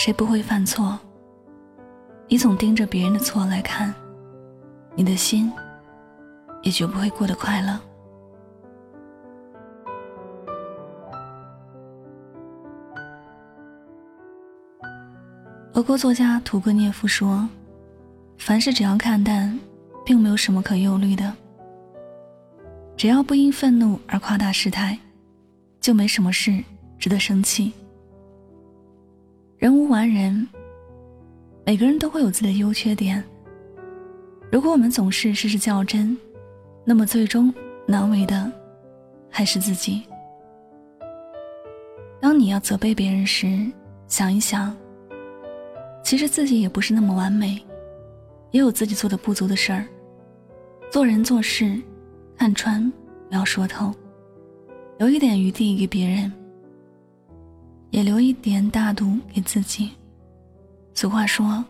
谁不会犯错？你总盯着别人的错来看，你的心也绝不会过得快乐。俄国作家屠格涅夫说：“凡事只要看淡，并没有什么可忧虑的。只要不因愤怒而夸大事态，就没什么事值得生气。人无完人，每个人都会有自己的优缺点。如果我们总是事事较真，那么最终难为的还是自己。当你要责备别人时，想一想。”其实自己也不是那么完美，也有自己做的不足的事儿。做人做事，看穿不要说透，留一点余地给别人，也留一点大度给自己。俗话说：“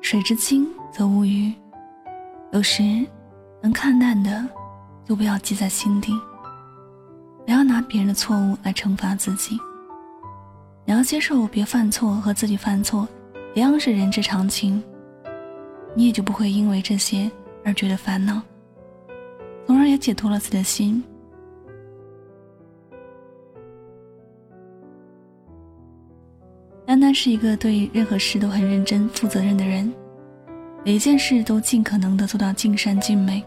水之清则无鱼。”有时能看淡的，就不要记在心底。不要拿别人的错误来惩罚自己。你要接受别犯错和自己犯错。一样是人之常情，你也就不会因为这些而觉得烦恼，从而也解脱了自己的心。丹丹是一个对任何事都很认真、负责任的人，每一件事都尽可能的做到尽善尽美。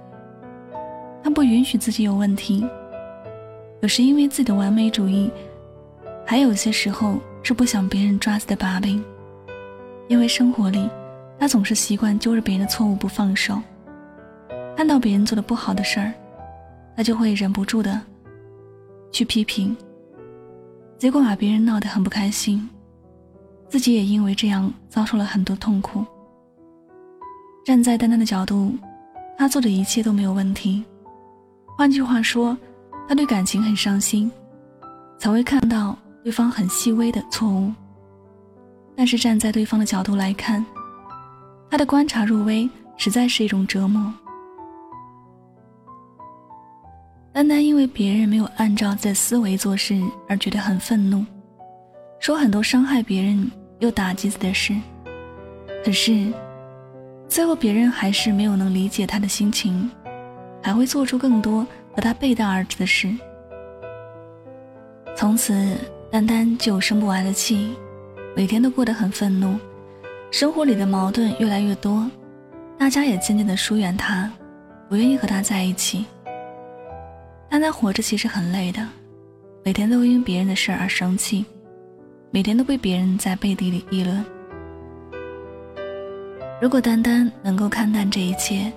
他不允许自己有问题，有时因为自己的完美主义，还有些时候是不想别人抓自己的把柄。因为生活里，他总是习惯揪着别人的错误不放手。看到别人做的不好的事儿，他就会忍不住的去批评，结果把别人闹得很不开心，自己也因为这样遭受了很多痛苦。站在丹丹的角度，他做的一切都没有问题。换句话说，他对感情很上心，才会看到对方很细微的错误。但是站在对方的角度来看，他的观察入微，实在是一种折磨。单单因为别人没有按照自己的思维做事而觉得很愤怒，说很多伤害别人又打击自己的事，可是最后别人还是没有能理解他的心情，还会做出更多和他背道而驰的事。从此，丹丹就生不完的气。每天都过得很愤怒，生活里的矛盾越来越多，大家也渐渐的疏远他，不愿意和他在一起。但他活着其实很累的，每天都因别人的事而生气，每天都被别人在背地里议论。如果丹丹能够看淡这一切，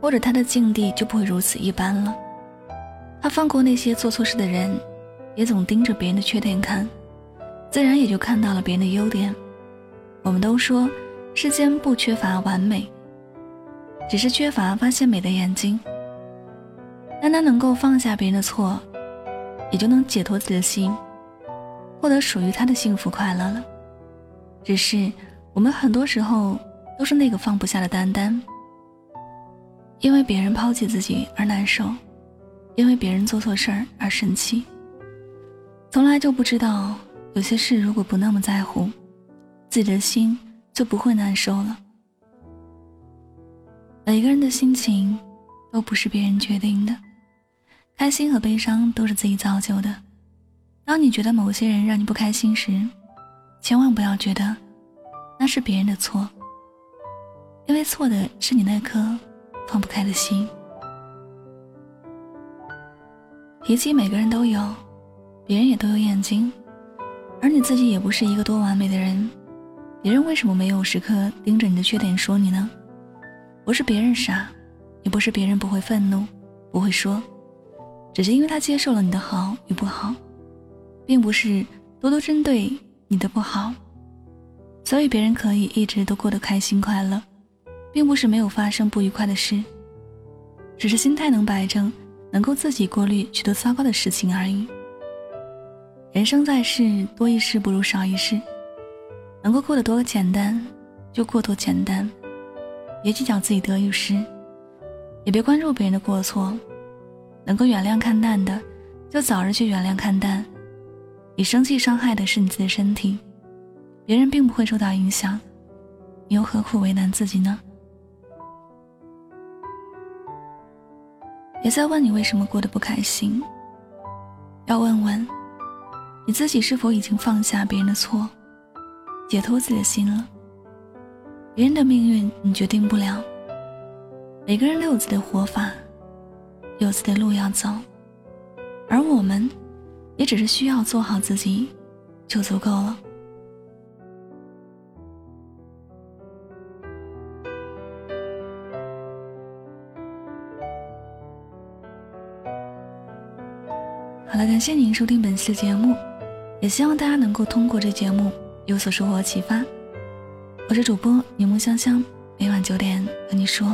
或者他的境地就不会如此一般了。他放过那些做错事的人，也总盯着别人的缺点看。自然也就看到了别人的优点。我们都说，世间不缺乏完美，只是缺乏发现美的眼睛。但他能够放下别人的错，也就能解脱自己的心，获得属于他的幸福快乐了。只是我们很多时候都是那个放不下的丹丹，因为别人抛弃自己而难受，因为别人做错事儿而生气，从来就不知道。有些事如果不那么在乎，自己的心就不会难受了。每个人的心情都不是别人决定的，开心和悲伤都是自己造就的。当你觉得某些人让你不开心时，千万不要觉得那是别人的错，因为错的是你那颗放不开的心。脾气每个人都有，别人也都有眼睛。而你自己也不是一个多完美的人，别人为什么没有时刻盯着你的缺点说你呢？不是别人傻，也不是别人不会愤怒，不会说，只是因为他接受了你的好与不好，并不是多多针对你的不好，所以别人可以一直都过得开心快乐，并不是没有发生不愉快的事，只是心态能摆正，能够自己过滤许多糟糕的事情而已。人生在世，多一事不如少一事。能够过得多简单，就过多简单。别计较自己得与失，也别关注别人的过错。能够原谅看淡的，就早日去原谅看淡。你生气伤害的是你自己的身体，别人并不会受到影响，你又何苦为难自己呢？别再问你为什么过得不开心，要问问你自己是否已经放下别人的错，解脱自己的心了。别人的命运你决定不了，每个人都有自己的活法，有自己的路要走，而我们也只是需要做好自己就足够了。好了，感谢您收听本期节目，也希望大家能够通过这节目有所收获和启发。我是主播柠檬香香，每晚九点和你说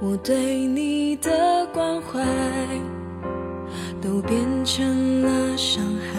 我对你的关怀，都变成了伤害。